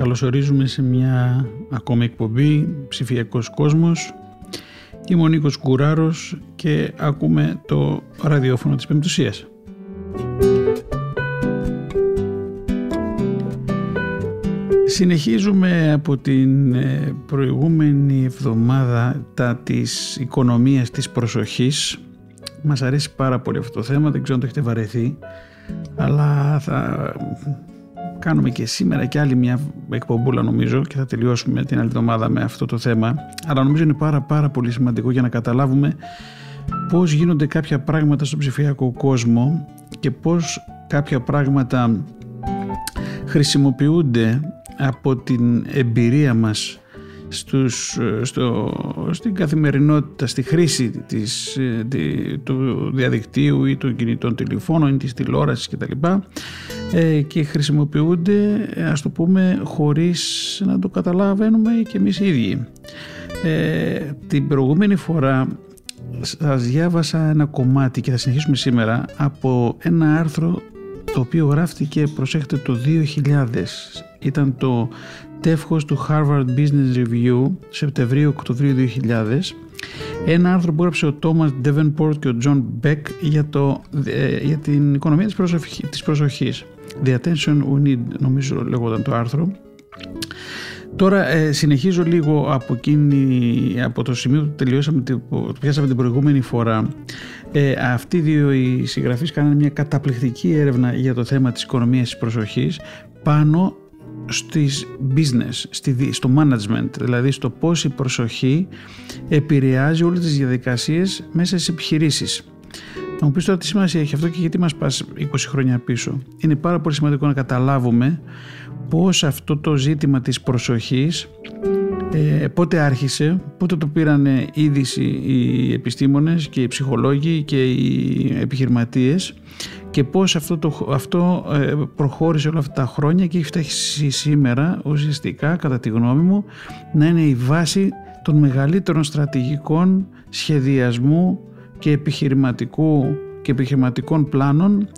καλωσορίζουμε σε μια ακόμη εκπομπή ψηφιακός κόσμος Είμαι ο Νίκος Κουράρος και ακούμε το ραδιόφωνο της Πεμπτουσίας. Συνεχίζουμε από την ε, προηγούμενη εβδομάδα τα της οικονομίας της προσοχής. Μας αρέσει πάρα πολύ αυτό το θέμα, δεν ξέρω αν το έχετε βαρεθεί, αλλά θα κάνουμε και σήμερα και άλλη μια εκπομπούλα νομίζω και θα τελειώσουμε την άλλη εβδομάδα με αυτό το θέμα αλλά νομίζω είναι πάρα πάρα πολύ σημαντικό για να καταλάβουμε πώς γίνονται κάποια πράγματα στον ψηφιακό κόσμο και πώς κάποια πράγματα χρησιμοποιούνται από την εμπειρία μας στους, στο, στην καθημερινότητα, στη χρήση της, του διαδικτύου ή των κινητών τηλεφώνων ή της τηλεόρασης κτλ. Ε, και χρησιμοποιούνται ας το πούμε χωρίς να το καταλαβαίνουμε και εμείς οι ίδιοι. Ε, την προηγούμενη φορά σας διάβασα ένα κομμάτι και θα συνεχίσουμε σήμερα από ένα άρθρο το οποίο γράφτηκε προσέχετε το 2000 ήταν το τεύχος του Harvard Business Review Σεπτεμβρίου-Οκτωβρίου 2000 ένα άρθρο που έγραψε ο Thomas Davenport και ο John Beck για, το, ε, για την οικονομία της, προσοχή, της προσοχής The Attention We Need νομίζω λέγονταν το άρθρο Τώρα ε, συνεχίζω λίγο από, εκείνη, από το σημείο που τελειώσαμε, που πιάσαμε την προηγούμενη φορά. Ε, αυτοί οι δύο οι συγγραφείς κάνανε μια καταπληκτική έρευνα για το θέμα της οικονομίας της προσοχής πάνω στις business, στο management, δηλαδή στο πώς η προσοχή επηρεάζει όλες τις διαδικασίες μέσα στις επιχειρήσεις. Να μου πεις τώρα τι σημασία έχει αυτό και γιατί μας πας 20 χρόνια πίσω. Είναι πάρα πολύ σημαντικό να καταλάβουμε πώς αυτό το ζήτημα της προσοχής ε, πότε άρχισε, πότε το πήραν είδηση οι επιστήμονες και οι ψυχολόγοι και οι επιχειρηματίες και πώς αυτό, το, αυτό ε, προχώρησε όλα αυτά τα χρόνια και έχει φτάσει σήμερα ουσιαστικά κατά τη γνώμη μου να είναι η βάση των μεγαλύτερων στρατηγικών σχεδιασμού και επιχειρηματικού και επιχειρηματικών πλάνων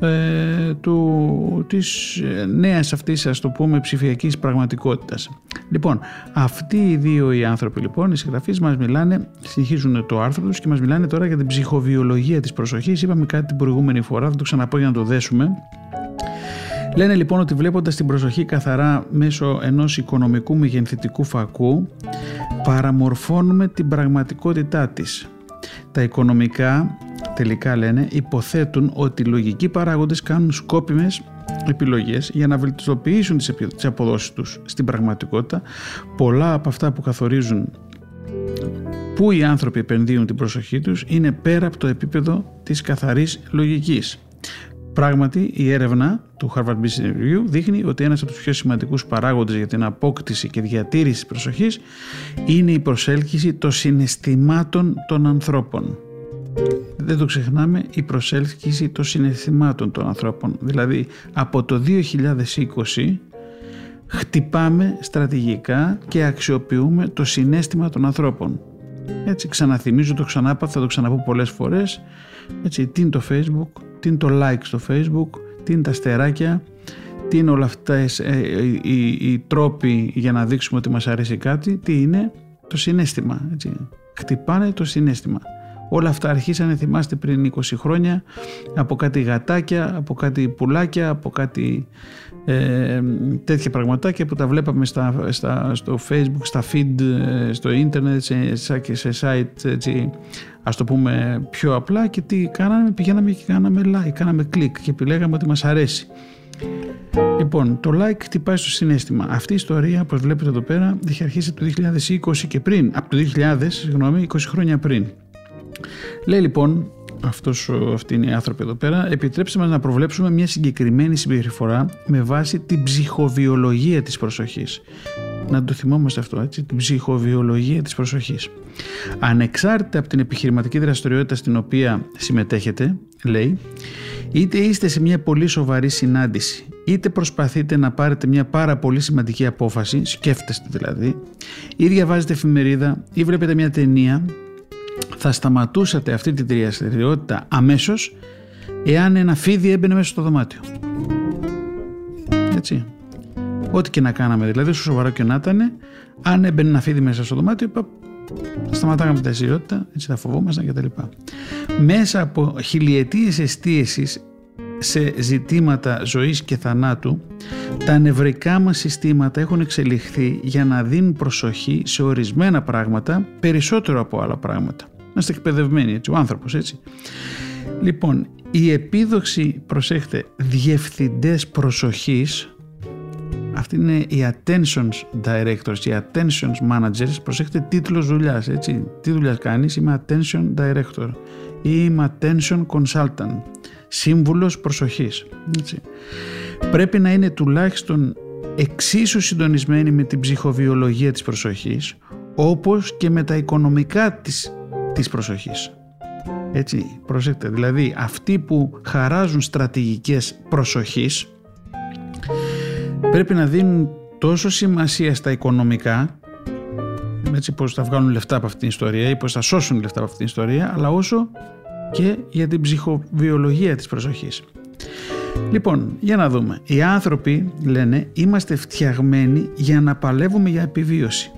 ε, του, της ε, νέας αυτής ας το πούμε ψηφιακής πραγματικότητας. Λοιπόν, αυτοί οι δύο οι άνθρωποι λοιπόν, οι συγγραφείς μας μιλάνε, συνεχίζουν το άρθρο τους και μας μιλάνε τώρα για την ψυχοβιολογία της προσοχής. Είπαμε κάτι την προηγούμενη φορά, θα το ξαναπώ για να το δέσουμε. Λένε λοιπόν ότι βλέποντας την προσοχή καθαρά μέσω ενός οικονομικού μεγενθητικού φακού παραμορφώνουμε την πραγματικότητά της. Τα οικονομικά τελικά λένε υποθέτουν ότι οι λογικοί παράγοντες κάνουν σκόπιμες επιλογές για να βελτιστοποιήσουν τις αποδόσεις τους στην πραγματικότητα. Πολλά από αυτά που καθορίζουν πού οι άνθρωποι επενδύουν την προσοχή τους είναι πέρα από το επίπεδο της καθαρής λογικής. Πράγματι, η έρευνα του Harvard Business Review δείχνει ότι ένας από τους πιο σημαντικούς παράγοντες για την απόκτηση και διατήρηση της προσοχής είναι η προσέλκυση των συναισθημάτων των ανθρώπων δεν το ξεχνάμε, η προσέλκυση των συναισθημάτων των ανθρώπων. Δηλαδή από το 2020 χτυπάμε στρατηγικά και αξιοποιούμε το συνέστημα των ανθρώπων. Έτσι ξαναθυμίζω, το ξανάπαθα, θα το ξαναπώ πολλές φορές. Έτσι, τι είναι το facebook, τι είναι το like στο facebook, τι είναι τα στεράκια, τι είναι όλα αυτά ε, οι, οι, τρόποι για να δείξουμε ότι μας αρέσει κάτι, τι είναι το συνέστημα. Έτσι. Χτυπάνε το συνέστημα. Όλα αυτά αρχίσανε, θυμάστε, πριν 20 χρόνια από κάτι γατάκια, από κάτι πουλάκια, από κάτι ε, τέτοια πραγματάκια που τα βλέπαμε στα, στα, στο facebook, στα feed, ε, στο ίντερνετ, σε, σε site έτσι, ας το πούμε πιο απλά και τι κάναμε, πηγαίναμε και κάναμε like, κάναμε click και επιλέγαμε ότι μας αρέσει. Λοιπόν, το like χτυπάει στο συνέστημα. Αυτή η ιστορία, όπως βλέπετε εδώ πέρα, έχει αρχίσει το 2020 και πριν, από το 2000, συγγνώμη, 20 χρόνια πριν. Λέει λοιπόν αυτός, αυτοί είναι οι άνθρωποι εδώ πέρα, επιτρέψτε μας να προβλέψουμε μια συγκεκριμένη συμπεριφορά με βάση την ψυχοβιολογία της προσοχής. Να το θυμόμαστε αυτό, έτσι, την ψυχοβιολογία της προσοχής. Ανεξάρτητα από την επιχειρηματική δραστηριότητα στην οποία συμμετέχετε, λέει, είτε είστε σε μια πολύ σοβαρή συνάντηση, είτε προσπαθείτε να πάρετε μια πάρα πολύ σημαντική απόφαση, σκέφτεστε δηλαδή, ή διαβάζετε εφημερίδα ή βλέπετε μια ταινία θα σταματούσατε αυτή τη δραστηριότητα αμέσως εάν ένα φίδι έμπαινε μέσα στο δωμάτιο. Έτσι. Ό,τι και να κάναμε δηλαδή, όσο σοβαρό και να ήταν, αν έμπαινε ένα φίδι μέσα στο δωμάτιο, σταματάγαμε τη δραστηριότητα, έτσι θα φοβόμασταν κτλ. Μέσα από χιλιετίες εστίασης σε ζητήματα ζωής και θανάτου, τα νευρικά μας συστήματα έχουν εξελιχθεί για να δίνουν προσοχή σε ορισμένα πράγματα περισσότερο από άλλα πράγματα. Να είστε εκπαιδευμένοι έτσι, ο άνθρωπος έτσι. Λοιπόν, η επίδοξη, προσέχτε, διευθυντές προσοχής, αυτή είναι οι attention directors, οι attention managers, προσέχτε τίτλος δουλειάς, έτσι. Τι δουλειάς κάνεις, είμαι attention director ή είμαι attention consultant σύμβουλος προσοχής. Έτσι. Πρέπει να είναι τουλάχιστον εξίσου συντονισμένη με την ψυχοβιολογία της προσοχής όπως και με τα οικονομικά της, της προσοχής. Έτσι, προσέξτε, δηλαδή αυτοί που χαράζουν στρατηγικές προσοχής πρέπει να δίνουν τόσο σημασία στα οικονομικά έτσι πώς θα βγάλουν λεφτά από αυτήν την ιστορία ή πώς θα σώσουν λεφτά από αυτήν την ιστορία αλλά όσο και για την ψυχοβιολογία της προσοχής. Λοιπόν, για να δούμε. Οι άνθρωποι λένε είμαστε φτιαγμένοι για να παλεύουμε για επιβίωση.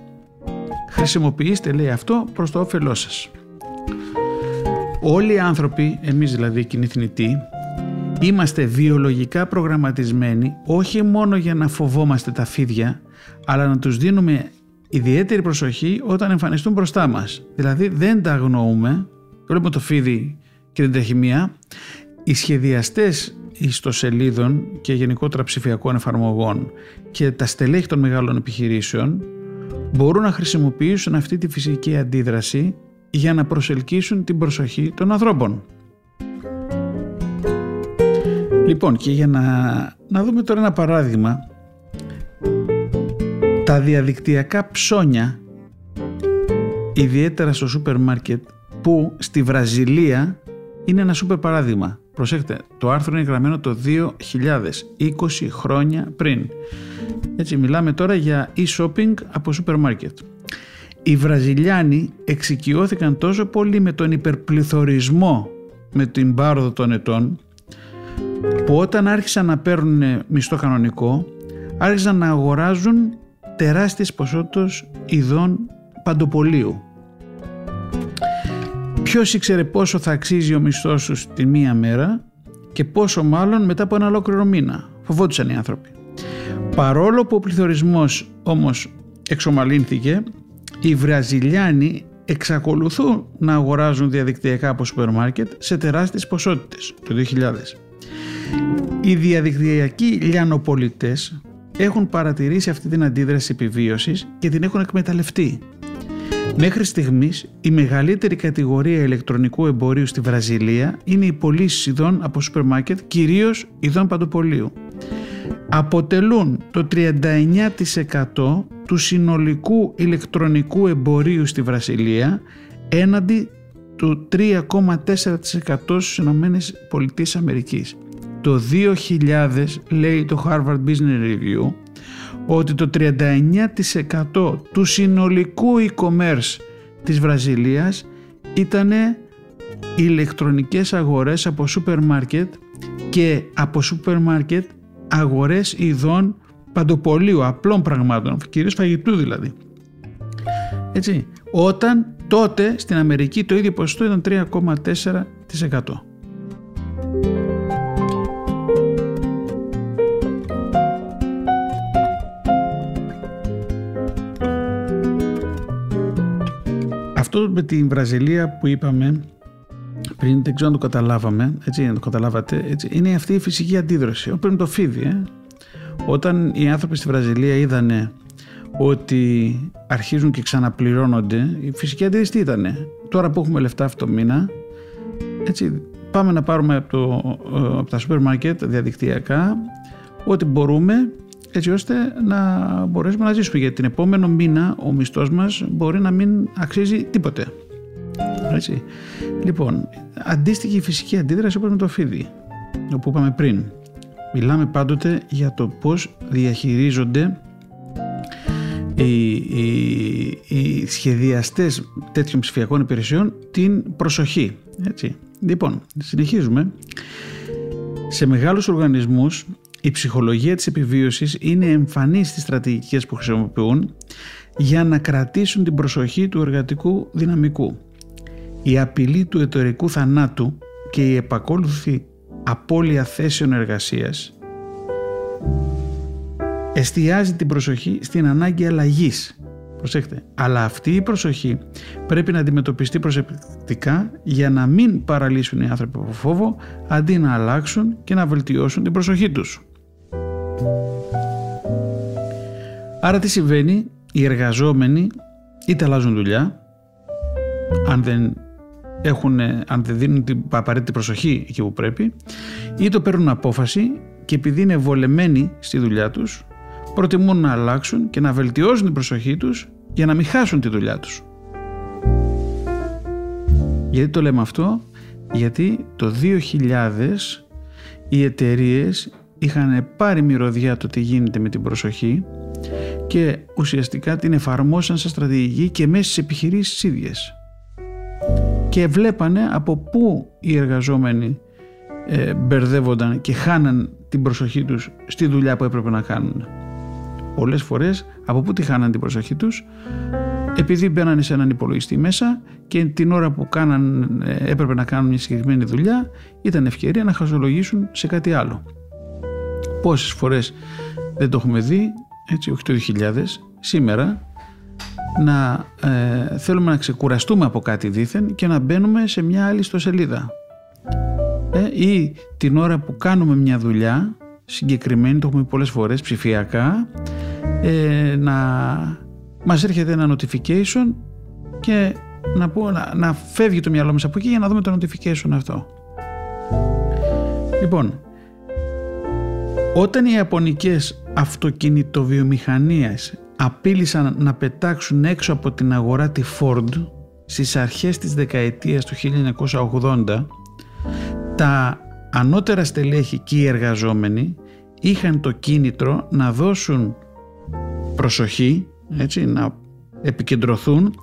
Χρησιμοποιήστε λέει αυτό προς το όφελό σας. Όλοι οι άνθρωποι, εμείς δηλαδή κοινή θνητοί, είμαστε βιολογικά προγραμματισμένοι όχι μόνο για να φοβόμαστε τα φίδια, αλλά να τους δίνουμε ιδιαίτερη προσοχή όταν εμφανιστούν μπροστά μας. Δηλαδή δεν τα αγνοούμε, βλέπουμε το φίδι και την τρεχημία, οι σχεδιαστές ιστοσελίδων και γενικότερα ψηφιακών εφαρμογών και τα στελέχη των μεγάλων επιχειρήσεων μπορούν να χρησιμοποιήσουν αυτή τη φυσική αντίδραση για να προσελκύσουν την προσοχή των ανθρώπων. Λοιπόν και για να, να δούμε τώρα ένα παράδειγμα τα διαδικτυακά ψώνια ιδιαίτερα στο σούπερ μάρκετ που στη Βραζιλία είναι ένα σούπερ παράδειγμα. Προσέξτε, το άρθρο είναι γραμμένο το 2000, 20 χρόνια πριν. Έτσι μιλάμε τώρα για e-shopping από σούπερ μάρκετ. Οι Βραζιλιάνοι εξοικειώθηκαν τόσο πολύ με τον υπερπληθωρισμό με την πάροδο των ετών που όταν άρχισαν να παίρνουν μισθό κανονικό άρχισαν να αγοράζουν τεράστιες ποσότητες ειδών παντοπολίου Ποιος ήξερε πόσο θα αξίζει ο μισθός σου τη μία μέρα και πόσο μάλλον μετά από ένα ολόκληρο μήνα. Φοβόντουσαν οι άνθρωποι. Παρόλο που ο πληθωρισμός όμως εξομαλύνθηκε, οι Βραζιλιάνοι εξακολουθούν να αγοράζουν διαδικτυακά από σούπερ μάρκετ σε τεράστιες ποσότητες το 2000. Οι διαδικτυακοί λιανοπολιτές έχουν παρατηρήσει αυτή την αντίδραση επιβίωσης και την έχουν εκμεταλλευτεί Μέχρι στιγμής η μεγαλύτερη κατηγορία ηλεκτρονικού εμπορίου στη Βραζιλία είναι οι πωλήσεις ειδών από σούπερ μάρκετ, κυρίως ειδών παντοπολίου. Αποτελούν το 39% του συνολικού ηλεκτρονικού εμπορίου στη Βραζιλία έναντι του 3,4% στις Ηνωμένες Πολιτείες Αμερικής. Το 2000 λέει το Harvard Business Review ότι το 39% του συνολικού e-commerce της Βραζιλίας ήταν ηλεκτρονικές αγορές από σούπερ μάρκετ και από σούπερ μάρκετ αγορές ειδών παντοπολίου, απλών πραγμάτων, κυρίως φαγητού δηλαδή. Έτσι, όταν τότε στην Αμερική το ίδιο ποσοστό ήταν 3,4%. αυτό με την Βραζιλία που είπαμε πριν, δεν ξέρω αν το καταλάβαμε, έτσι, αν το καταλάβατε, έτσι, είναι αυτή η φυσική αντίδραση. Όπως το φίδι, ε. Όταν οι άνθρωποι στη Βραζιλία είδανε ότι αρχίζουν και ξαναπληρώνονται, η φυσική αντίδραση τι ήτανε; Τώρα που έχουμε λεφτά αυτό το μήνα, έτσι, πάμε να πάρουμε από, το, ε, από τα σούπερ μάρκετ διαδικτυακά ό,τι μπορούμε έτσι ώστε να μπορέσουμε να ζήσουμε γιατί την επόμενο μήνα ο μισθός μας μπορεί να μην αξίζει τίποτε. Έτσι. Λοιπόν, αντίστοιχη φυσική αντίδραση όπως με το φίδι, όπου είπαμε πριν. Μιλάμε πάντοτε για το πώς διαχειρίζονται οι, οι, οι σχεδιαστές τέτοιων ψηφιακών υπηρεσιών την προσοχή. Έτσι. Λοιπόν, συνεχίζουμε. Σε μεγάλους οργανισμούς η ψυχολογία της επιβίωσης είναι εμφανής στις στρατηγικές που χρησιμοποιούν για να κρατήσουν την προσοχή του εργατικού δυναμικού. Η απειλή του εταιρικού θανάτου και η επακόλουθη απώλεια θέσεων εργασίας εστιάζει την προσοχή στην ανάγκη αλλαγής. Προσέξτε, αλλά αυτή η προσοχή πρέπει να αντιμετωπιστεί προσεκτικά για να μην παραλύσουν οι άνθρωποι από φόβο αντί να αλλάξουν και να βελτιώσουν την προσοχή τους. Άρα τι συμβαίνει, οι εργαζόμενοι είτε αλλάζουν δουλειά, αν δεν, έχουν, αν δεν δίνουν την απαραίτητη προσοχή εκεί που πρέπει, ή το παίρνουν απόφαση και επειδή είναι βολεμένοι στη δουλειά τους, προτιμούν να αλλάξουν και να βελτιώσουν την προσοχή τους για να μην χάσουν τη δουλειά τους. Γιατί το λέμε αυτό, γιατί το 2000 οι εταιρείες είχαν πάρει μυρωδιά το τι γίνεται με την προσοχή και ουσιαστικά την εφαρμόσαν σαν στρατηγική και μέσα στις επιχειρήσεις ίδιες. Και βλέπανε από πού οι εργαζόμενοι ε, μπερδεύονταν και χάναν την προσοχή τους στη δουλειά που έπρεπε να κάνουν. Πολλές φορές από πού τη χάναν την προσοχή τους; Επειδή μπαίνανε σε έναν υπολογιστή μέσα και την ώρα που κάναν, ε, έπρεπε να κάνουν μια συγκεκριμένη δουλειά ήταν ευκαιρία να χαζολογήσουν σε κάτι άλλο. Πόσες φορές δεν το έχουμε δει, έτσι όχι το 2000, σήμερα να ε, θέλουμε να ξεκουραστούμε από κάτι δήθεν και να μπαίνουμε σε μια άλλη ιστοσελίδα. Ε, ή την ώρα που κάνουμε μια δουλειά συγκεκριμένη, το έχουμε πολλές φορές ψηφιακά, ε, να μας έρχεται ένα notification και να, πω, να, να φεύγει το μυαλό μας από εκεί για να δούμε το notification αυτό. Λοιπόν, όταν οι Ιαπωνικές αυτοκινητοβιομηχανίες απείλησαν να πετάξουν έξω από την αγορά τη Ford στις αρχές της δεκαετίας του 1980 τα ανώτερα στελέχη και οι εργαζόμενοι είχαν το κίνητρο να δώσουν προσοχή, έτσι, να επικεντρωθούν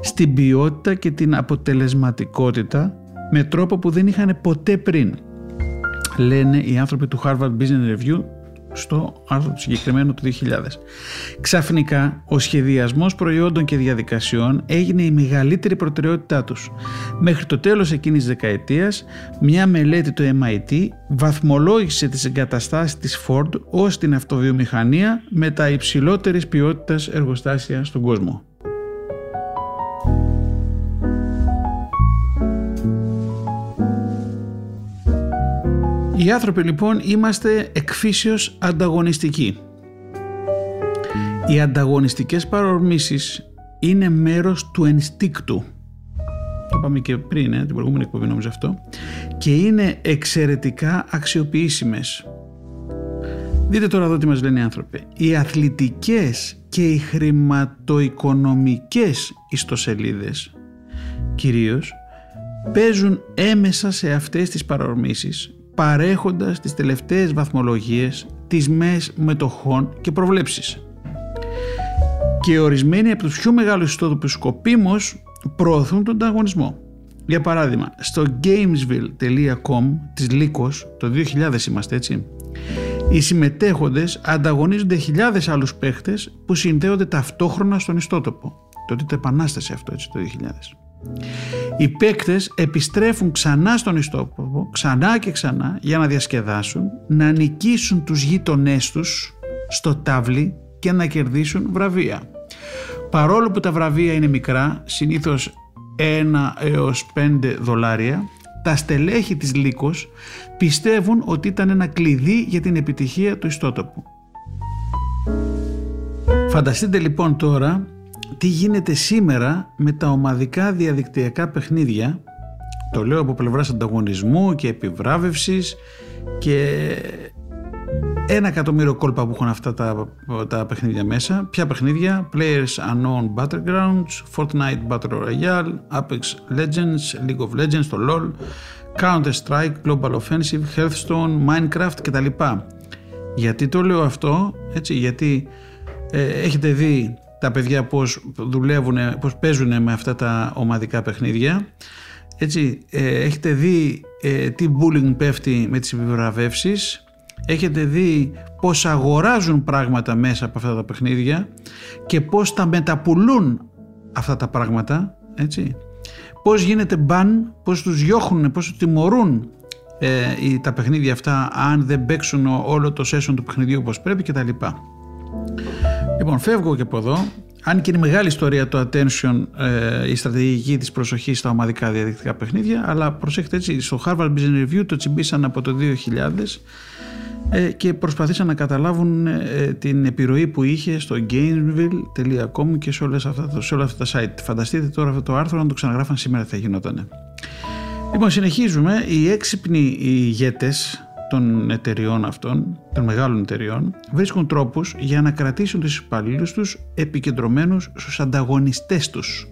στην ποιότητα και την αποτελεσματικότητα με τρόπο που δεν είχαν ποτέ πριν. Λένε οι άνθρωποι του Harvard Business Review στο άρθρο του συγκεκριμένου του 2000. Ξαφνικά, ο σχεδιασμός προϊόντων και διαδικασιών έγινε η μεγαλύτερη προτεραιότητά τους. Μέχρι το τέλος εκείνης της δεκαετίας, μια μελέτη του MIT βαθμολόγησε τις εγκαταστάσεις της Ford ως την αυτοβιομηχανία με τα υψηλότερης ποιότητας εργοστάσια στον κόσμο. Οι άνθρωποι λοιπόν είμαστε εκφύσεως ανταγωνιστικοί. Οι ανταγωνιστικές παρορμήσεις είναι μέρος του ενστίκτου. Το είπαμε και πριν, ε, την προηγούμενη εκπομπή νομίζω αυτό. Και είναι εξαιρετικά αξιοποιήσιμες. Δείτε τώρα εδώ τι μας λένε οι άνθρωποι. Οι αθλητικές και οι χρηματοοικονομικές ιστοσελίδες κυρίως παίζουν έμεσα σε αυτές τις παρορμήσεις παρέχοντας τις τελευταίες βαθμολογίες, τις ΜΕΣ μετοχών και προβλέψεις. Και ορισμένοι από τους πιο μεγάλους ιστότοπους σκοπίμως προωθούν τον ανταγωνισμό. Για παράδειγμα, στο gamesville.com της Λύκος, το 2000 είμαστε έτσι, οι συμμετέχοντες ανταγωνίζονται χιλιάδες άλλους παίχτες που συνδέονται ταυτόχρονα στον ιστότοπο. Τότε το επανάσταση αυτό έτσι το 2000. Οι παίκτες επιστρέφουν ξανά στον ιστόπεδο, ξανά και ξανά για να διασκεδάσουν, να νικήσουν τους γείτονές τους στο τάβλι και να κερδίσουν βραβεία. Παρόλο που τα βραβεία είναι μικρά, συνήθως 1 έως 5 δολάρια, τα στελέχη της Λύκος πιστεύουν ότι ήταν ένα κλειδί για την επιτυχία του ιστότοπου. Φανταστείτε λοιπόν τώρα τι γίνεται σήμερα με τα ομαδικά διαδικτυακά παιχνίδια Το λέω από πλευράς ανταγωνισμού και επιβράβευσης και ένα εκατομμύριο κόλπα που έχουν αυτά τα, τα παιχνίδια μέσα. Ποια παιχνίδια; Players Unknown Battlegrounds, Fortnite Battle Royale, Apex Legends, League of Legends, το LoL, Counter Strike, Global Offensive, Hearthstone, Minecraft κτλ. Γιατί το λέω αυτό, έτσι, γιατί ε, έχετε δει τα παιδιά πώς δουλεύουν, πώς παίζουν με αυτά τα ομαδικά παιχνίδια. Έτσι, ε, έχετε δει ε, τι bullying πέφτει με τις επιβραβεύσεις. Έχετε δει πώς αγοράζουν πράγματα μέσα από αυτά τα παιχνίδια και πώς τα μεταπουλούν αυτά τα πράγματα. Έτσι. Πώς γίνεται μπαν, πώς τους διώχνουν, πώς τους τιμωρούν ε, τα παιχνίδια αυτά αν δεν παίξουν όλο το session του παιχνιδιού όπως πρέπει κτλ. Λοιπόν, φεύγω και από εδώ. Αν και είναι μεγάλη ιστορία το attention, ε, η στρατηγική της προσοχής στα ομαδικά διαδικτυακά παιχνίδια, αλλά προσέχετε έτσι, στο Harvard Business Review το τσιμπήσαν από το 2000 ε, και προσπαθήσαν να καταλάβουν ε, την επιρροή που είχε στο gameville.com και σε, όλες αυτά, σε όλα αυτά τα site. Φανταστείτε τώρα αυτό το άρθρο, αν το ξαναγράφαν σήμερα θα γινόταν. Λοιπόν, συνεχίζουμε. Οι έξυπνοι ηγέτες των εταιριών αυτών, των μεγάλων εταιριών, βρίσκουν τρόπους για να κρατήσουν τους υπαλλήλους τους επικεντρωμένους στους ανταγωνιστές τους.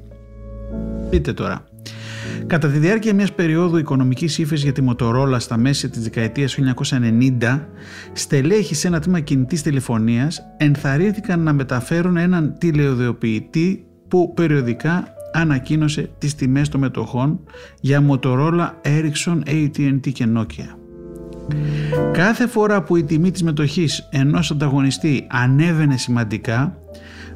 Πείτε τώρα. Κατά τη διάρκεια μιας περίοδου οικονομικής ύφεσης για τη Motorola στα μέση της δεκαετίας 1990, στελέχη σε ένα τμήμα κινητής τηλεφωνίας ενθαρρύνθηκαν να μεταφέρουν έναν τηλεοδεοποιητή που περιοδικά ανακοίνωσε τις τιμές των μετοχών για Motorola, Ericsson, AT&T και Nokia. Κάθε φορά που η τιμή της μετοχής ενός ανταγωνιστή ανέβαινε σημαντικά,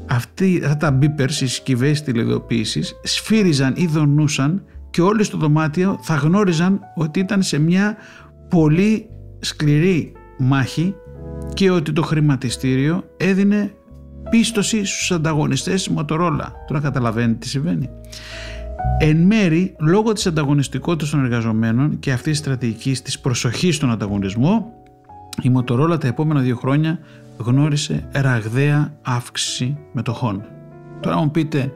αυτοί, αυτά τα beepers, οι συσκευές τηλεοδοποίησης, σφύριζαν ή δονούσαν και όλοι στο δωμάτιο θα γνώριζαν ότι ήταν σε μια πολύ σκληρή μάχη και ότι το χρηματιστήριο έδινε πίστοση στους ανταγωνιστές Motorola. Τώρα καταλαβαίνετε τι συμβαίνει. Εν μέρη, λόγω της ανταγωνιστικότητας των εργαζομένων και αυτής της στρατηγικής της προσοχής στον ανταγωνισμό, η Motorola τα επόμενα δύο χρόνια γνώρισε ραγδαία αύξηση μετοχών. Τώρα μου πείτε,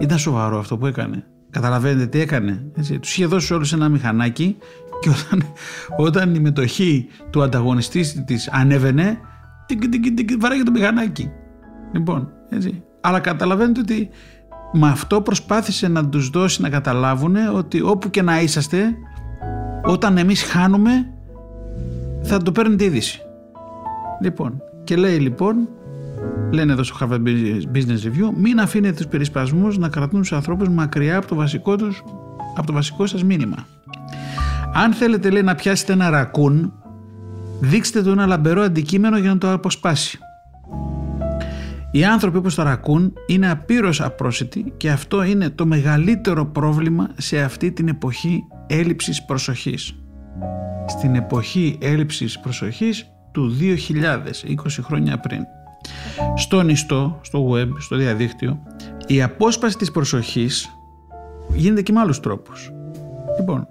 ήταν σοβαρό αυτό που έκανε; Καταλαβαίνετε τι έκανε. Έτσι; Τους είχε δώσει όλους ένα μηχανάκι και όταν, όταν η μετοχή του ανταγωνιστή της ανέβαινε, βαράγε το μηχανάκι. Λοιπόν, έτσι. Αλλά καταλαβαίνετε ότι με αυτό προσπάθησε να τους δώσει να καταλάβουν ότι όπου και να είσαστε, όταν εμείς χάνουμε, θα το παίρνετε είδηση. Λοιπόν, και λέει λοιπόν, λένε εδώ στο Harvard Business Review, μην αφήνετε τους περισπασμούς να κρατούν τους ανθρώπους μακριά από το βασικό, τους, από το βασικό σας μήνυμα. Αν θέλετε λέει να πιάσετε ένα ρακούν, δείξτε του ένα λαμπερό αντικείμενο για να το αποσπάσει. Οι άνθρωποι όπως τα ρακούν είναι απείρως απρόσιτοι και αυτό είναι το μεγαλύτερο πρόβλημα σε αυτή την εποχή έλλειψης προσοχής. Στην εποχή έλλειψης προσοχής του 2000, 20 χρόνια πριν. Στο νηστό, στο web, στο διαδίκτυο, η απόσπαση της προσοχής γίνεται και με άλλους τρόπους. Λοιπόν,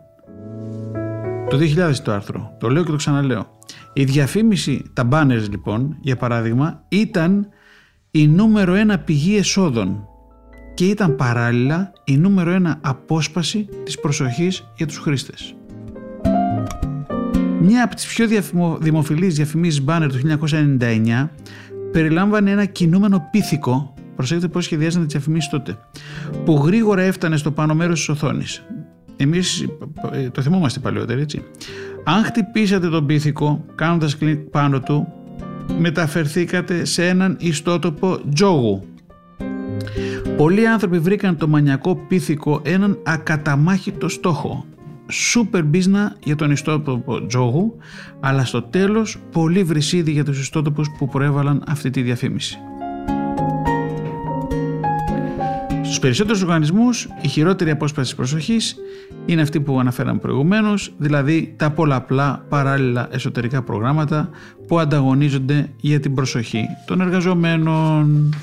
το 2000 το άρθρο, το λέω και το ξαναλέω. Η διαφήμιση, τα banners λοιπόν, για παράδειγμα, ήταν η νούμερο ένα πηγή εσόδων και ήταν παράλληλα η νούμερο ένα απόσπαση της προσοχής για τους χρήστες. Μια από τις πιο δημοφιλείς διαφημίσεις banner του 1999 περιλάμβανε ένα κινούμενο πίθηκο, προσέξτε πώς σχεδιάζαν τις διαφημίσεις τότε, που γρήγορα έφτανε στο πάνω μέρος της οθόνης. Εμείς ε, το θυμόμαστε παλαιότερα, έτσι. Αν χτυπήσατε τον πίθηκο κάνοντας κλικ πάνω του, μεταφερθήκατε σε έναν ιστότοπο τζόγου. Πολλοί άνθρωποι βρήκαν το μανιακό πίθηκο έναν ακαταμάχητο στόχο. Σούπερ μπίζνα για τον ιστότοπο τζόγου, αλλά στο τέλος πολύ βρυσίδι για τους ιστότοπους που προέβαλαν αυτή τη διαφήμιση. Στους περισσότερους οργανισμούς η χειρότερη απόσπαση της προσοχής είναι αυτή που αναφέραμε προηγουμένως, δηλαδή τα πολλαπλά παράλληλα εσωτερικά προγράμματα που ανταγωνίζονται για την προσοχή των εργαζομένων.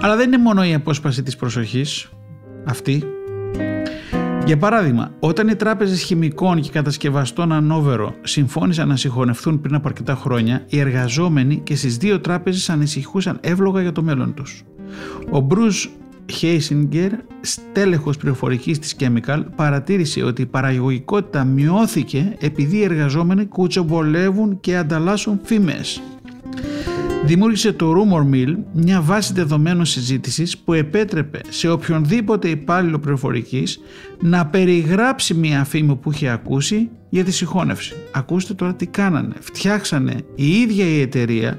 Αλλά δεν είναι μόνο η απόσπαση της προσοχής αυτή για παράδειγμα, όταν οι τράπεζες χημικών και κατασκευαστών Ανόβερο συμφώνησαν να συγχωνευτούν πριν από αρκετά χρόνια, οι εργαζόμενοι και στις δύο τράπεζες ανησυχούσαν εύλογα για το μέλλον τους. Ο Bruce Χέισιγκερ, στέλεχος πληροφορικής της Chemical, παρατήρησε ότι η παραγωγικότητα μειώθηκε επειδή οι εργαζόμενοι κουτσομπολεύουν και ανταλλάσσουν φήμες. Δημιούργησε το Rumor Mill, μια βάση δεδομένων συζήτησης που επέτρεπε σε οποιονδήποτε υπάλληλο πληροφορικής να περιγράψει μια φήμη που είχε ακούσει για τη συγχώνευση. Ακούστε τώρα τι κάνανε. Φτιάξανε η ίδια η εταιρεία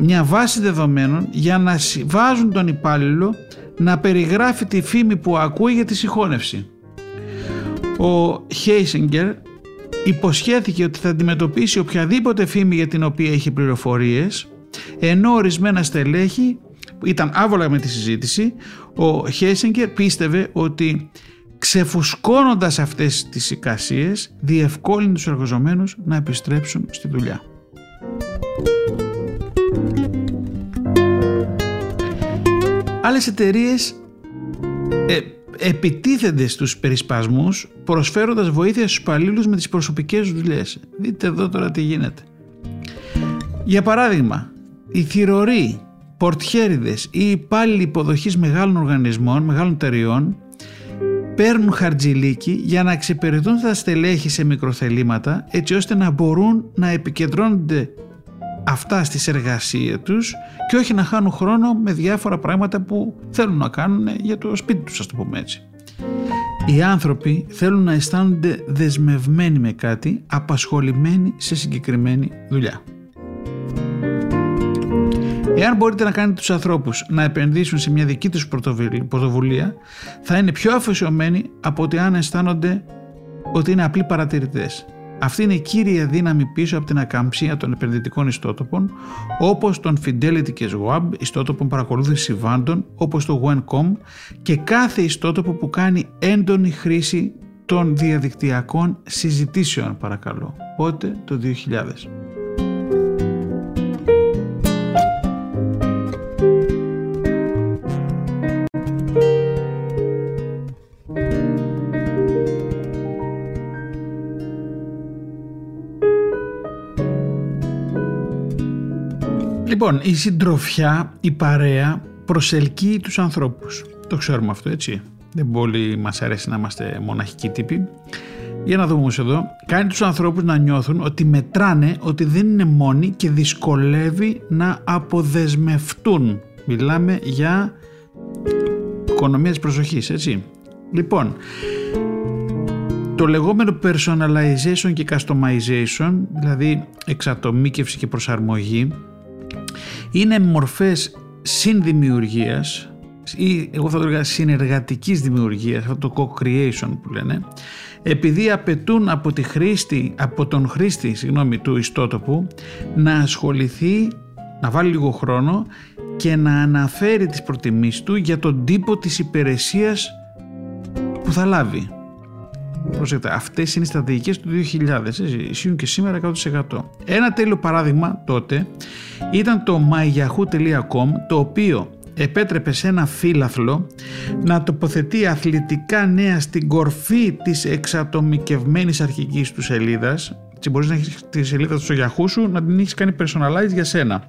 μια βάση δεδομένων για να βάζουν τον υπάλληλο να περιγράφει τη φήμη που ακούει για τη συγχώνευση. Ο Χέισιγκερ υποσχέθηκε ότι θα αντιμετωπίσει οποιαδήποτε φήμη για την οποία έχει πληροφορίες ενώ ορισμένα στελέχη ήταν άβολα με τη συζήτηση ο Χέισιγκερ πίστευε ότι ξεφουσκώνοντας αυτές τις εικασίες διευκόλυνε τους εργαζομένους να επιστρέψουν στη δουλειά. Άλλες εταιρείες ε, επιτίθενται στους περισπασμούς προσφέροντας βοήθεια στους υπαλλήλους με τις προσωπικές δουλειές. Δείτε εδώ τώρα τι γίνεται. Για παράδειγμα, οι θηροροί, πορτιέριδες ή υπάλληλοι υποδοχής μεγάλων οργανισμών, μεγάλων εταιριών παίρνουν χαρτζιλίκι για να εξυπηρετούν τα στελέχη σε μικροθελήματα έτσι ώστε να μπορούν να επικεντρώνονται αυτά στις εργασίες τους και όχι να χάνουν χρόνο με διάφορα πράγματα που θέλουν να κάνουν για το σπίτι τους, ας το πούμε έτσι. Οι άνθρωποι θέλουν να αισθάνονται δεσμευμένοι με κάτι, απασχολημένοι σε συγκεκριμένη δουλειά. Εάν μπορείτε να κάνετε τους ανθρώπους να επενδύσουν σε μια δική τους πρωτοβουλία, θα είναι πιο αφοσιωμένοι από ότι αν αισθάνονται ότι είναι απλοί παρατηρητές. Αυτή είναι η κύρια δύναμη πίσω από την ακαμψία των επενδυτικών ιστότοπων όπως τον Fidelity και Schwab, ιστότοπων παρακολούθησης συμβάντων όπως το OneCom και κάθε ιστότοπο που κάνει έντονη χρήση των διαδικτυακών συζητήσεων παρακαλώ. Πότε; Το 2000. Λοιπόν, η συντροφιά, η παρέα προσελκύει τους ανθρώπους. Το ξέρουμε αυτό έτσι. Δεν πολύ μας αρέσει να είμαστε μοναχικοί τύποι. Για να δούμε όμως εδώ. Κάνει τους ανθρώπους να νιώθουν ότι μετράνε, ότι δεν είναι μόνοι και δυσκολεύει να αποδεσμευτούν. Μιλάμε για οικονομία της προσοχής, έτσι. Λοιπόν, το λεγόμενο personalization και customization, δηλαδή εξατομίκευση και προσαρμογή, είναι μορφές συνδημιουργίας ή εγώ θα το έλεγα συνεργατικής δημιουργίας, αυτό το co-creation που λένε, επειδή απαιτούν από, τη χρήστη, από τον χρήστη συγγνώμη, του ιστότοπου να ασχοληθεί, να βάλει λίγο χρόνο και να αναφέρει τις προτιμήσεις του για τον τύπο της υπηρεσίας που θα λάβει. Προσέξτε, αυτές είναι οι στρατηγικές του 2000, ισχύουν και σήμερα 100%. Ένα τέλειο παράδειγμα τότε ήταν το myyahoo.com το οποίο επέτρεπε σε ένα φύλαθλο να τοποθετεί αθλητικά νέα στην κορφή της εξατομικευμένης αρχικής του σελίδας έτσι μπορείς να έχεις τη σελίδα του στο Yahoo σου να την έχεις κάνει personalize για σένα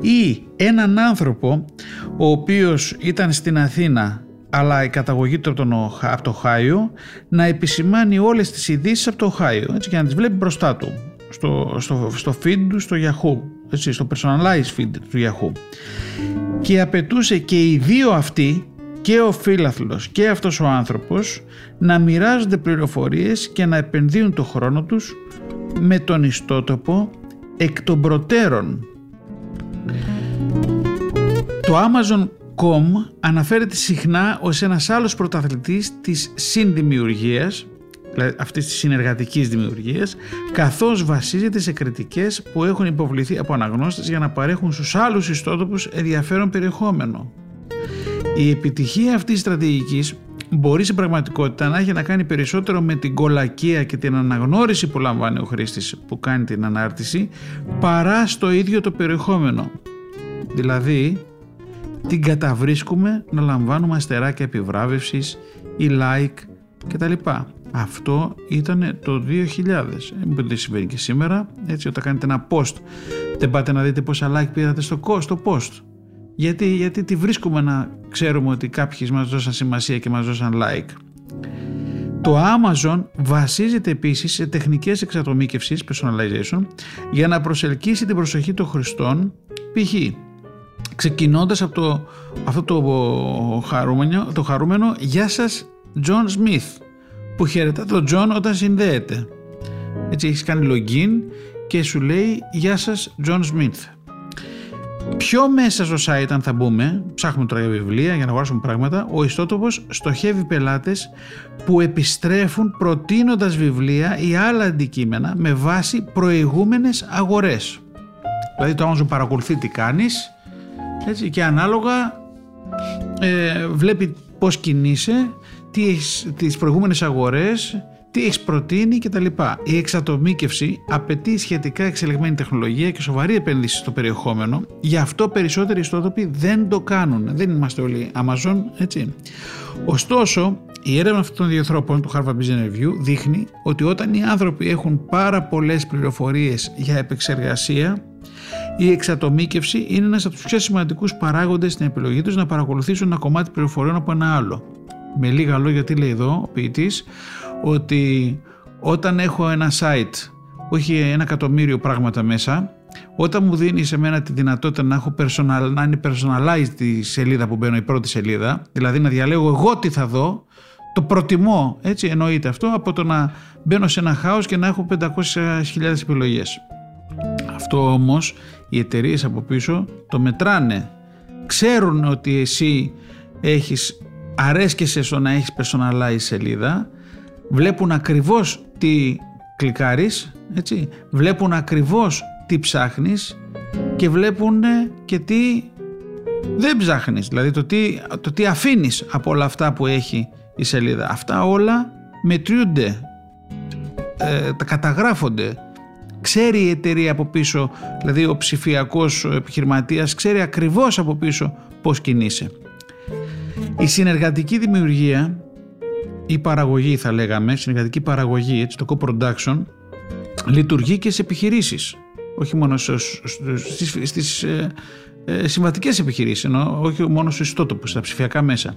ή έναν άνθρωπο ο οποίος ήταν στην Αθήνα αλλά η καταγωγή του από, το Χάιο να επισημάνει όλες τις ειδήσεις από το Χάιο έτσι, και να τις βλέπει μπροστά του στο, στο, στο feed του στο Yahoo έτσι, στο personalized feed του Yahoo και απαιτούσε και οι δύο αυτοί και ο φίλαθλος και αυτός ο άνθρωπος να μοιράζονται πληροφορίες και να επενδύουν το χρόνο τους με τον ιστότοπο εκ των προτέρων. Το Amazon Com αναφέρεται συχνά ως ένας άλλος πρωταθλητής της συνδημιουργίας, δηλαδή αυτής της συνεργατικής δημιουργίας, καθώς βασίζεται σε κριτικές που έχουν υποβληθεί από αναγνώστες για να παρέχουν στους άλλους ιστότοπους ενδιαφέρον περιεχόμενο. Η επιτυχία αυτής της στρατηγικής μπορεί σε πραγματικότητα να έχει να κάνει περισσότερο με την κολακία και την αναγνώριση που λαμβάνει ο χρήστης που κάνει την ανάρτηση παρά στο ίδιο το περιεχόμενο. Δηλαδή, την καταβρίσκουμε να λαμβάνουμε αστεράκια επιβράβευσης ή like κτλ. Αυτό ήταν το 2000. Δεν συμβαίνει και σήμερα. Έτσι, όταν κάνετε ένα post, δεν πάτε να δείτε πόσα like πήρατε στο, στο post. Γιατί, γιατί τη βρίσκουμε να ξέρουμε ότι κάποιοι μας δώσαν σημασία και μας δώσαν like. Το Amazon βασίζεται επίσης σε τεχνικές εξατομίκευσης, personalization, για να προσελκύσει την προσοχή των χρηστών, π.χ. ξεκινώντας από το, αυτό το χαρούμενο, το χαρούμενο «Γεια σας, John Smith», που χαιρετά τον John όταν συνδέεται. Έτσι έχεις κάνει login και σου λέει «Γεια σας, John Smith». Πιο μέσα στο site αν θα μπούμε, ψάχνουμε τώρα για βιβλία για να αγοράσουμε πράγματα, ο ιστότοπος στοχεύει πελάτες που επιστρέφουν προτείνοντας βιβλία ή άλλα αντικείμενα με βάση προηγούμενες αγορές. Δηλαδή το Amazon παρακολουθεί τι κάνεις έτσι, και ανάλογα ε, βλέπει πώς κινείσαι, τι έχεις, τις προηγούμενες αγορές, τι έχεις προτείνει κτλ. Η εξατομίκευση απαιτεί σχετικά εξελιγμένη τεχνολογία και σοβαρή επένδυση στο περιεχόμενο. Γι' αυτό περισσότεροι ιστότοποι δεν το κάνουν. Δεν είμαστε όλοι Amazon, έτσι. Ωστόσο, η έρευνα αυτών των δύο ανθρώπων του Harvard Business Review δείχνει ότι όταν οι άνθρωποι έχουν πάρα πολλές πληροφορίες για επεξεργασία, η εξατομίκευση είναι ένας από τους πιο σημαντικούς παράγοντες στην επιλογή τους να παρακολουθήσουν ένα κομμάτι πληροφοριών από ένα άλλο. Με λίγα λόγια τι λέει εδώ ο ποιητής, ότι όταν έχω ένα site που έχει ένα εκατομμύριο πράγματα μέσα, όταν μου δίνει σε μένα τη δυνατότητα να, έχω personal, να είναι personalized τη σελίδα που μπαίνω, η πρώτη σελίδα, δηλαδή να διαλέγω εγώ τι θα δω, το προτιμώ, έτσι εννοείται αυτό, από το να μπαίνω σε ένα χάος και να έχω 500.000 επιλογές. Αυτό όμως οι εταιρείες από πίσω το μετράνε. Ξέρουν ότι εσύ έχεις αρέσκεσαι στο να έχεις personalized σελίδα βλέπουν ακριβώς τι κλικάρεις, έτσι, βλέπουν ακριβώς τι ψάχνεις και βλέπουν και τι δεν ψάχνεις, δηλαδή το τι, το τι αφήνεις από όλα αυτά που έχει η σελίδα. Αυτά όλα μετριούνται, ε, τα καταγράφονται. Ξέρει η εταιρεία από πίσω, δηλαδή ο ψηφιακός επιχειρηματίας ξέρει ακριβώς από πίσω πώς κινείσαι. Η συνεργατική δημιουργία η παραγωγή θα λέγαμε, συνεργατική παραγωγή, έτσι, το co-production, λειτουργεί και σε επιχειρήσεις. Όχι μόνο στις, στις ε, ε, συμβατικές επιχειρήσεις, ενώ όχι μόνο στους ιστότοπους, στα ψηφιακά μέσα.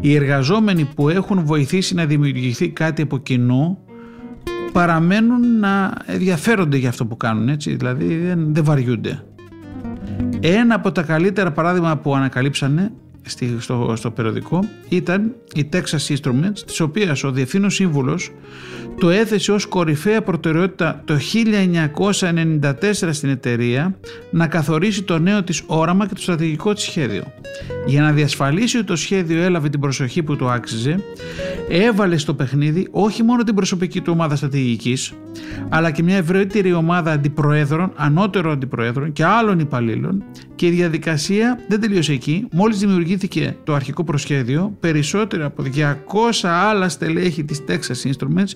Οι εργαζόμενοι που έχουν βοηθήσει να δημιουργηθεί κάτι από κοινού παραμένουν να ενδιαφέρονται για αυτό που κάνουν, έτσι, δηλαδή δεν, δεν βαριούνται. Ένα από τα καλύτερα παράδειγμα που ανακαλύψανε στο, στο περιοδικό ήταν η Texas Instruments, της οποίας ο Διευθύνων Σύμβουλος το έθεσε ως κορυφαία προτεραιότητα το 1994 στην εταιρεία να καθορίσει το νέο της όραμα και το στρατηγικό της σχέδιο. Για να διασφαλίσει ότι το σχέδιο έλαβε την προσοχή που το άξιζε, έβαλε στο παιχνίδι όχι μόνο την προσωπική του ομάδα στρατηγικής, αλλά και μια ευρύτερη ομάδα αντιπροέδρων, ανώτερων αντιπροέδρων και άλλων υπαλλήλων και η διαδικασία δεν τελείωσε εκεί. Μόλις δημιουργήθηκε το αρχικό προσχέδιο, περισσότερα από 200 άλλα στελέχη της Texas Instruments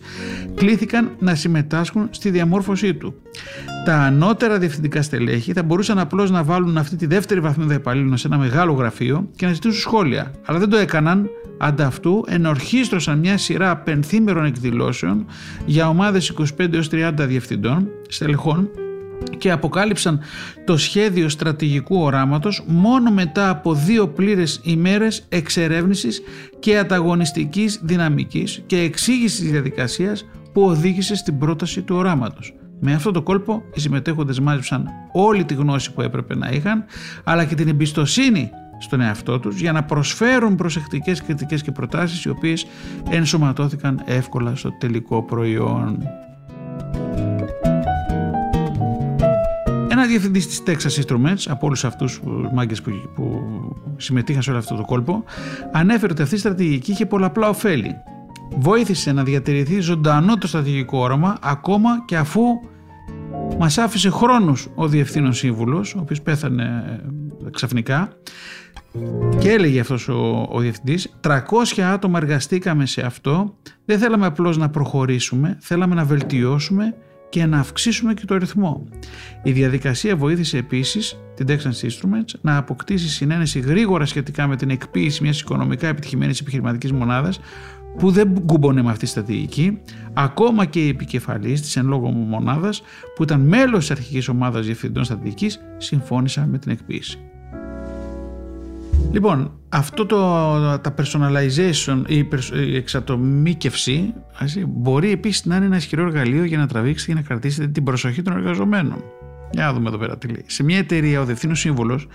κλήθηκαν να συμμετάσχουν στη διαμόρφωσή του. Τα ανώτερα διευθυντικά στελέχη θα μπορούσαν απλώς να βάλουν αυτή τη δεύτερη βαθμίδα υπαλλήλων σε ένα μεγάλο γραφείο και να ζητήσουν σχόλια, αλλά δεν το έκαναν Ανταυτού ενορχίστρωσαν μια σειρά πενθήμερων εκδηλώσεων για ομάδες 25 έως 30 διευθυντών, στελεχών και αποκάλυψαν το σχέδιο στρατηγικού οράματος μόνο μετά από δύο πλήρες ημέρες εξερεύνησης και ανταγωνιστικής δυναμικής και εξήγησης της διαδικασίας που οδήγησε στην πρόταση του οράματος. Με αυτό το κόλπο οι συμμετέχοντες μάζεψαν όλη τη γνώση που έπρεπε να είχαν αλλά και την εμπιστοσύνη στον εαυτό τους για να προσφέρουν προσεκτικές κριτικές και προτάσεις οι οποίες ενσωματώθηκαν εύκολα στο τελικό προϊόν. Ένα διευθυντής της Texas Instruments, από όλους αυτούς του μάγκες που, που συμμετείχαν σε όλο αυτό το κόλπο, ανέφερε ότι αυτή η στρατηγική είχε πολλαπλά ωφέλη. Βοήθησε να διατηρηθεί ζωντανό το στρατηγικό όραμα ακόμα και αφού μας άφησε χρόνους ο διευθύνων σύμβουλος, ο οποίος πέθανε ε, ξαφνικά, και έλεγε αυτός ο, ο διευθυντής, 300 άτομα εργαστήκαμε σε αυτό, δεν θέλαμε απλώς να προχωρήσουμε, θέλαμε να βελτιώσουμε και να αυξήσουμε και το ρυθμό. Η διαδικασία βοήθησε επίσης την Texas Instruments να αποκτήσει συνένεση γρήγορα σχετικά με την εκποίηση μιας οικονομικά επιτυχημένης επιχειρηματικής μονάδας που δεν κουμπώνε με αυτή τη στρατηγική, ακόμα και η επικεφαλής της εν λόγω μονάδας που ήταν μέλος της αρχικής ομάδας διευθυντών στρατηγικής συμφώνησαν με την εκποίηση. Λοιπόν, αυτό το, τα personalization, η, η εξατομίκευση μπορεί επίσης να είναι ένα ισχυρό εργαλείο για να τραβήξετε και να κρατήσετε την προσοχή των εργαζομένων. Για να δούμε εδώ πέρα τι λέει. Σε μια εταιρεία, ο διευθύνων σύμβουλος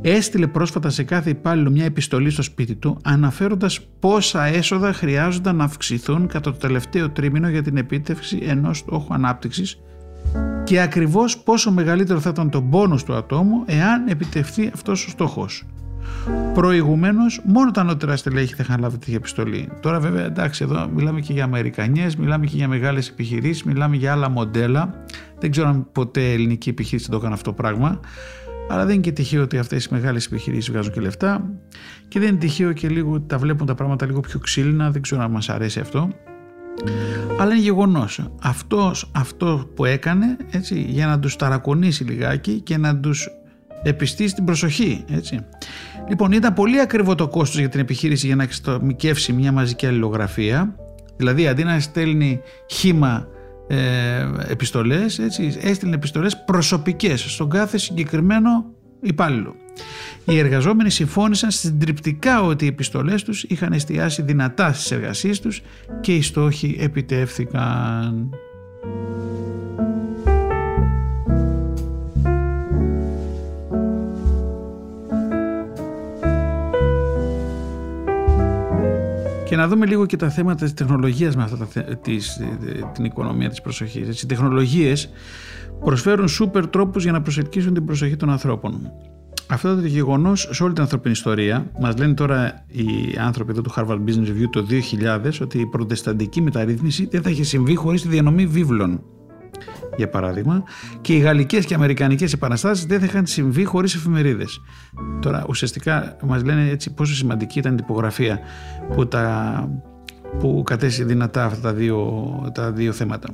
έστειλε πρόσφατα σε κάθε υπάλληλο μια επιστολή στο σπίτι του, αναφέροντας πόσα έσοδα χρειάζονταν να αυξηθούν κατά το τελευταίο τρίμηνο για την επίτευξη ενός στόχου ανάπτυξης και ακριβώς πόσο μεγαλύτερο θα ήταν το πόνος του ατόμου εάν επιτευχθεί αυτός ο στόχος. Προηγουμένως, μόνο τα ανώτερα στελέχη θα είχαν λάβει τέτοια επιστολή. Τώρα, βέβαια, εντάξει, εδώ μιλάμε και για Αμερικανιές, μιλάμε και για μεγάλες επιχειρήσεις, μιλάμε για άλλα μοντέλα. Δεν ξέρω αν ποτέ ελληνική επιχείρηση το έκανε αυτό το πράγμα. Αλλά δεν είναι και τυχαίο ότι αυτές οι μεγάλες επιχειρήσεις βγάζουν και λεφτά. Και δεν είναι τυχαίο και λίγο τα βλέπουν τα πράγματα λίγο πιο ξύλινα. Δεν ξέρω αν μας αρέσει αυτό. Αλλά είναι γεγονός. Αυτός που έκανε έτσι, για να τους ταρακονίσει λιγάκι και να τους επιστήσει την προσοχή. Έτσι. Λοιπόν, ήταν πολύ ακριβό το κόστος για την επιχείρηση για να εξατομικεύσει μια μαζική αλληλογραφία. Δηλαδή, αντί να στέλνει χήμα ε, επιστολές, έτσι, έστειλε επιστολές προσωπικές στον κάθε συγκεκριμένο υπάλληλο. Οι εργαζόμενοι συμφώνησαν συντριπτικά ότι οι επιστολές τους είχαν εστιάσει δυνατά στις εργασίες τους και οι στόχοι επιτεύθηκαν. Και να δούμε λίγο και τα θέματα της τεχνολογίας με αυτά τα, της, την οικονομία της προσοχής. Οι τεχνολογίες προσφέρουν σούπερ τρόπους για να προσελκύσουν την προσοχή των ανθρώπων. Αυτό το γεγονός σε όλη την ανθρωπινή ιστορία, μας λένε τώρα οι άνθρωποι εδώ του Harvard Business Review το 2000 ότι η προτεσταντική μεταρρύθμιση δεν θα είχε συμβεί χωρίς τη διανομή βίβλων για παράδειγμα, και οι γαλλικές και αμερικανικές επαναστάσεις δεν θα είχαν συμβεί χωρίς εφημερίδες. Τώρα ουσιαστικά μας λένε έτσι πόσο σημαντική ήταν η τυπογραφία που, τα, που κατέσει δυνατά αυτά τα δύο, τα δύο θέματα.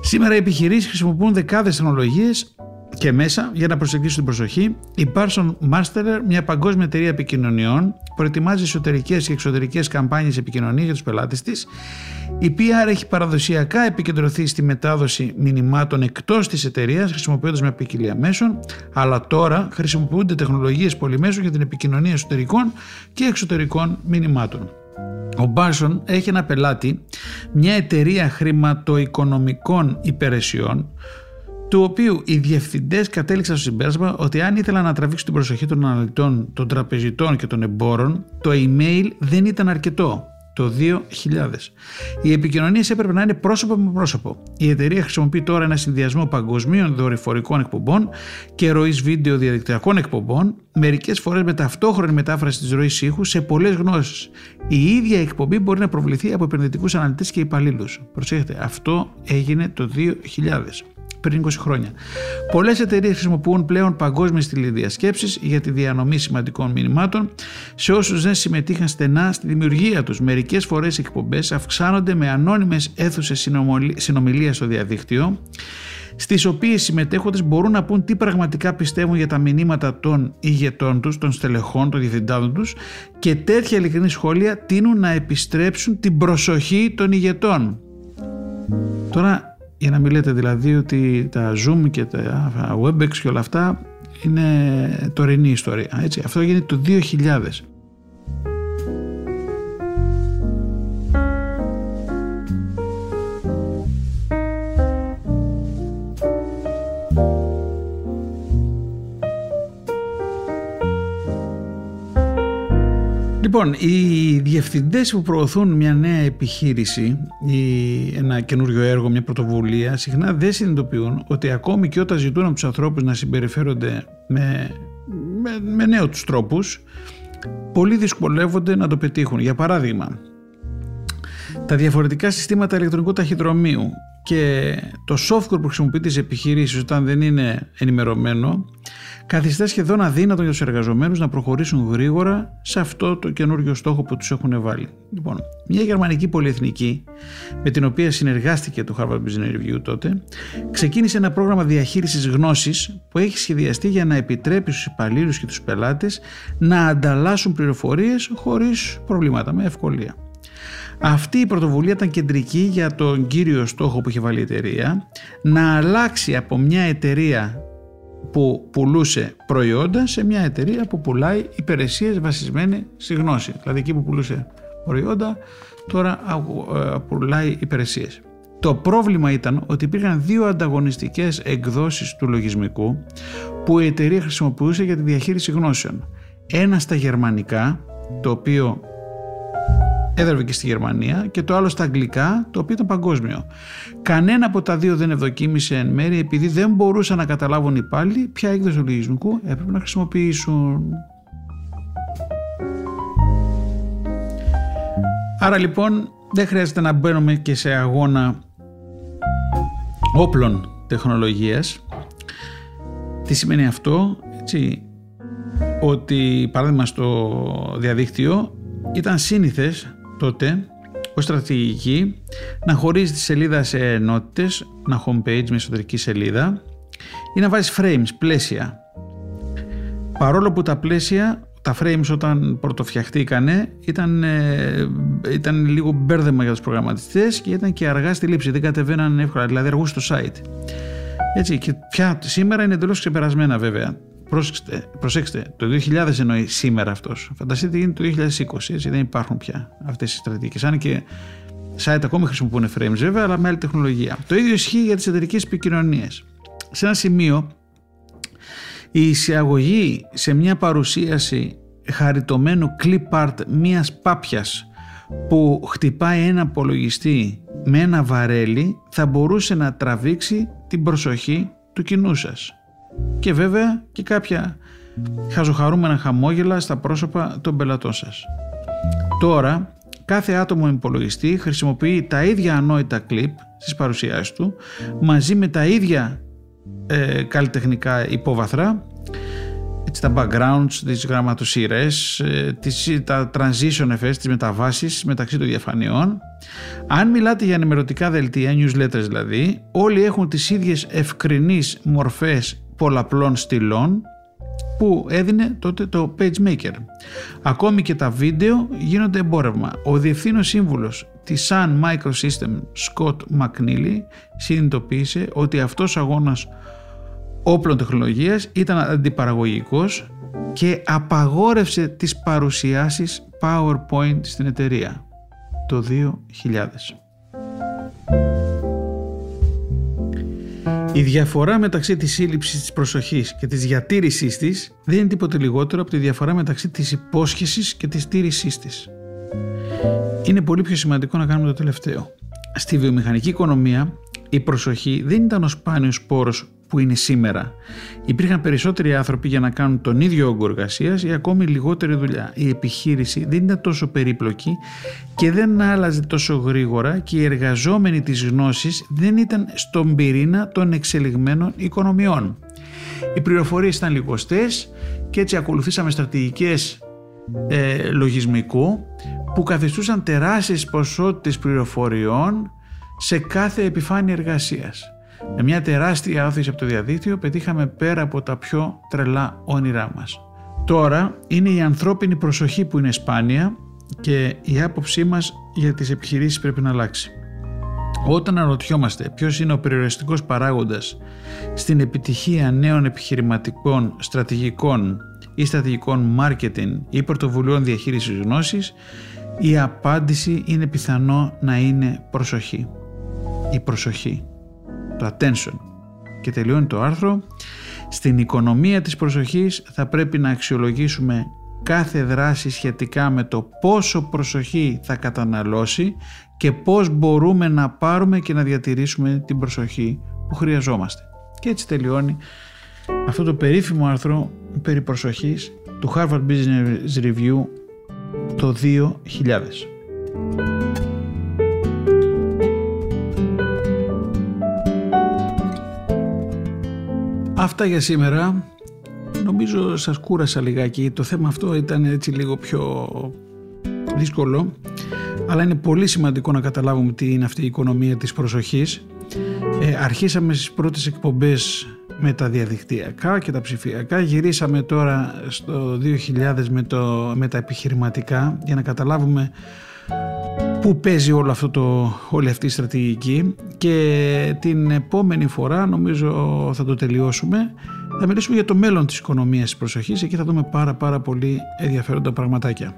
Σήμερα οι επιχειρήσεις χρησιμοποιούν δεκάδες τεχνολογίες και μέσα για να προσεγγίσουν την προσοχή. Η Parson Masterer, μια παγκόσμια εταιρεία επικοινωνιών, προετοιμάζει εσωτερικές και εξωτερικές καμπάνιες επικοινωνία για τους πελάτες της. Η PR έχει παραδοσιακά επικεντρωθεί στη μετάδοση μηνυμάτων εκτός της εταιρείας, χρησιμοποιώντας μια ποικιλία μέσων, αλλά τώρα χρησιμοποιούνται τεχνολογίες πολυμέσων για την επικοινωνία εσωτερικών και εξωτερικών μηνυμάτων. Ο Μπάρσον έχει ένα πελάτη, μια εταιρεία χρηματοοικονομικών υπηρεσιών, του οποίου οι διευθυντές κατέληξαν στο συμπέρασμα ότι αν ήθελαν να τραβήξουν την προσοχή των αναλυτών, των τραπεζιτών και των εμπόρων, το email δεν ήταν αρκετό. Το 2000. Οι επικοινωνίες έπρεπε να είναι πρόσωπο με πρόσωπο. Η εταιρεία χρησιμοποιεί τώρα ένα συνδυασμό παγκοσμίων δορυφορικών εκπομπών και ροής βίντεο διαδικτυακών εκπομπών, μερικές φορές με ταυτόχρονη μετάφραση της ροής ήχου σε πολλές γνώσεις. Η ίδια εκπομπή μπορεί να προβληθεί από επενδυτικούς αναλυτές και υπαλλήλους. Προσέχετε, αυτό έγινε το 2000 πριν 20 χρόνια. Πολλές εταιρείες χρησιμοποιούν πλέον παγκόσμιες τηλεδιασκέψεις για τη διανομή σημαντικών μηνυμάτων σε όσους δεν συμμετείχαν στενά στη δημιουργία τους. Μερικές φορές οι εκπομπές αυξάνονται με ανώνυμες αίθουσες συνομιλίας στο διαδίκτυο στις οποίες οι συμμετέχοντες μπορούν να πούν τι πραγματικά πιστεύουν για τα μηνύματα των ηγετών τους, των στελεχών, των διευθυντάδων τους και τέτοια ειλικρινή σχόλια τείνουν να επιστρέψουν την προσοχή των ηγετών. Τώρα για να μιλείτε δηλαδή ότι τα Zoom και τα WebEx και όλα αυτά είναι τωρινή ιστορία. Έτσι. Αυτό γίνεται το 2000. Λοιπόν, οι διευθυντές που προωθούν μια νέα επιχείρηση ή ένα καινούριο έργο, μια πρωτοβουλία, συχνά δεν συνειδητοποιούν ότι ακόμη και όταν ζητούν από τους ανθρώπους να συμπεριφέρονται με, με, με νέους του τρόπους, πολλοί δυσκολεύονται να το πετύχουν. Για παράδειγμα, τα διαφορετικά συστήματα ηλεκτρονικού ταχυδρομείου και το software που χρησιμοποιείται στις επιχειρήσεις όταν δεν είναι ενημερωμένο καθιστά σχεδόν αδύνατο για τους εργαζομένους να προχωρήσουν γρήγορα σε αυτό το καινούριο στόχο που τους έχουν βάλει. Λοιπόν, μια γερμανική πολυεθνική, με την οποία συνεργάστηκε το Harvard Business Review τότε, ξεκίνησε ένα πρόγραμμα διαχείρισης γνώσης που έχει σχεδιαστεί για να επιτρέπει στους υπαλλήλους και τους πελάτες να ανταλλάσσουν πληροφορίες χωρίς προβλήματα, με ευκολία. Αυτή η πρωτοβουλία ήταν κεντρική για τον κύριο στόχο που είχε βάλει η εταιρεία να αλλάξει από μια εταιρεία που πουλούσε προϊόντα σε μια εταιρεία που πουλάει υπηρεσίες βασισμένες στη γνώση. Δηλαδή εκεί που πουλούσε προϊόντα τώρα ε, πουλάει υπηρεσίες. Το πρόβλημα ήταν ότι υπήρχαν δύο ανταγωνιστικές εκδόσεις του λογισμικού που η εταιρεία χρησιμοποιούσε για τη διαχείριση γνώσεων. Ένα στα γερμανικά, το οποίο έδραβε και στη Γερμανία και το άλλο στα αγγλικά, το οποίο ήταν παγκόσμιο. Κανένα από τα δύο δεν ευδοκίμησε εν μέρει επειδή δεν μπορούσαν να καταλάβουν οι πάλι ποια έκδοση του λογισμικού έπρεπε να χρησιμοποιήσουν. Άρα λοιπόν δεν χρειάζεται να μπαίνουμε και σε αγώνα όπλων τεχνολογίας. Τι σημαίνει αυτό, έτσι, ότι παράδειγμα στο διαδίκτυο ήταν σύνηθες τότε ως στρατηγική να χωρίζει τη σελίδα σε ενότητες, ένα homepage με εσωτερική σελίδα ή να βάζει frames, πλαίσια. Παρόλο που τα πλαίσια, τα frames όταν πρωτοφτιαχτήκανε ήταν, ε, ήταν λίγο μπέρδεμα για τους προγραμματιστές και ήταν και αργά στη λήψη, δεν κατεβαίναν εύκολα, δηλαδή αργούσε στο site. Έτσι και πια σήμερα είναι εντελώς ξεπερασμένα βέβαια. Προσέξτε, προσέξτε, το 2000 εννοεί σήμερα αυτός. Φανταστείτε τι γίνεται το 2020. Έτσι, δεν υπάρχουν πια αυτές οι στρατηγικές. Αν και site ακόμη χρησιμοποιούν frames βέβαια, αλλά με άλλη τεχνολογία. Το ίδιο ισχύει για τις εταιρικές επικοινωνίες. Σε ένα σημείο, η εισαγωγή σε μια παρουσίαση χαριτωμένου clip art μιας πάπιας που χτυπάει ένα απολογιστή με ένα βαρέλι θα μπορούσε να τραβήξει την προσοχή του κοινού σας και βέβαια και κάποια χαζοχαρούμενα χαμόγελα στα πρόσωπα των πελατών σας. Τώρα, κάθε άτομο υπολογιστή χρησιμοποιεί τα ίδια ανόητα κλιπ στις παρουσιάσεις του μαζί με τα ίδια ε, καλλιτεχνικά υπόβαθρα έτσι, τα backgrounds, τις γραμματοσύρες, ε, τις, τα transition effects, τις μεταβάσεις μεταξύ των διαφανειών. Αν μιλάτε για ενημερωτικά δελτία, newsletters δηλαδή, όλοι έχουν τις ίδιες ευκρινείς μορφές πολλαπλών στυλών που έδινε τότε το PageMaker. Ακόμη και τα βίντεο γίνονται εμπόρευμα. Ο διευθύνων σύμβουλος της Sun Microsystem Scott McNeely συνειδητοποίησε ότι αυτός ο αγώνας όπλων τεχνολογίας ήταν αντιπαραγωγικός και απαγόρευσε τις παρουσιάσεις PowerPoint στην εταιρεία το 2000. Η διαφορά μεταξύ της σύλληψης της προσοχής και της διατήρησής της δεν είναι τίποτε λιγότερο από τη διαφορά μεταξύ της υπόσχεσης και της τήρησής της. Είναι πολύ πιο σημαντικό να κάνουμε το τελευταίο. Στη βιομηχανική οικονομία η προσοχή δεν ήταν ο σπάνιος πόρος που είναι σήμερα. Υπήρχαν περισσότεροι άνθρωποι για να κάνουν τον ίδιο όγκο εργασίας ή ακόμη λιγότερη δουλειά. Η επιχείρηση δεν ήταν τόσο περίπλοκη και δεν άλλαζε τόσο γρήγορα και οι εργαζόμενοι της γνώσης δεν ήταν στον πυρήνα των εξελιγμένων οικονομιών. Οι πληροφορίες ήταν λιγοστές και έτσι ακολουθήσαμε στρατηγικές ε, λογισμικού που καθιστούσαν τεράστιες ποσότητες πληροφοριών σε κάθε επιφάνεια εργασίας. Με μια τεράστια όθηση από το διαδίκτυο πετύχαμε πέρα από τα πιο τρελά όνειρά μας. Τώρα είναι η ανθρώπινη προσοχή που είναι σπάνια και η άποψή μας για τις επιχειρήσεις πρέπει να αλλάξει. Όταν αναρωτιόμαστε ποιος είναι ο περιοριστικός παράγοντας στην επιτυχία νέων επιχειρηματικών, στρατηγικών ή στρατηγικών marketing ή πρωτοβουλίων διαχείρισης γνώσης, η απάντηση είναι πιθανό να είναι προσοχή. Η προσοχή το attention. Και τελειώνει το άρθρο. Στην οικονομία της προσοχής θα πρέπει να αξιολογήσουμε κάθε δράση σχετικά με το πόσο προσοχή θα καταναλώσει και πώς μπορούμε να πάρουμε και να διατηρήσουμε την προσοχή που χρειαζόμαστε. Και έτσι τελειώνει αυτό το περίφημο άρθρο περί προσοχής του Harvard Business Review το 2000. Αυτά για σήμερα. Νομίζω σας κούρασα λιγάκι. Το θέμα αυτό ήταν έτσι λίγο πιο δύσκολο. Αλλά είναι πολύ σημαντικό να καταλάβουμε τι είναι αυτή η οικονομία της προσοχής. Ε, αρχίσαμε στις πρώτες εκπομπές με τα διαδικτυακά και τα ψηφιακά. Γυρίσαμε τώρα στο 2000 με, το, με τα επιχειρηματικά για να καταλάβουμε πού παίζει όλο αυτό το, όλη αυτή η στρατηγική και την επόμενη φορά νομίζω θα το τελειώσουμε Θα μιλήσουμε για το μέλλον της οικονομίας της προσοχής. Εκεί θα δούμε πάρα πάρα πολύ ενδιαφέροντα πραγματάκια.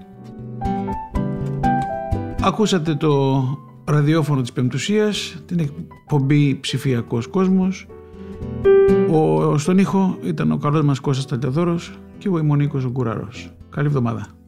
Ακούσατε το ραδιόφωνο της Πεμπτουσίας, την εκπομπή Ψηφιακός Κόσμος. Ο, στον ήχο ήταν ο καλός μας Κώστας Ταλιαδόρος και εγώ είμαι ο Νίκος Καλή εβδομάδα.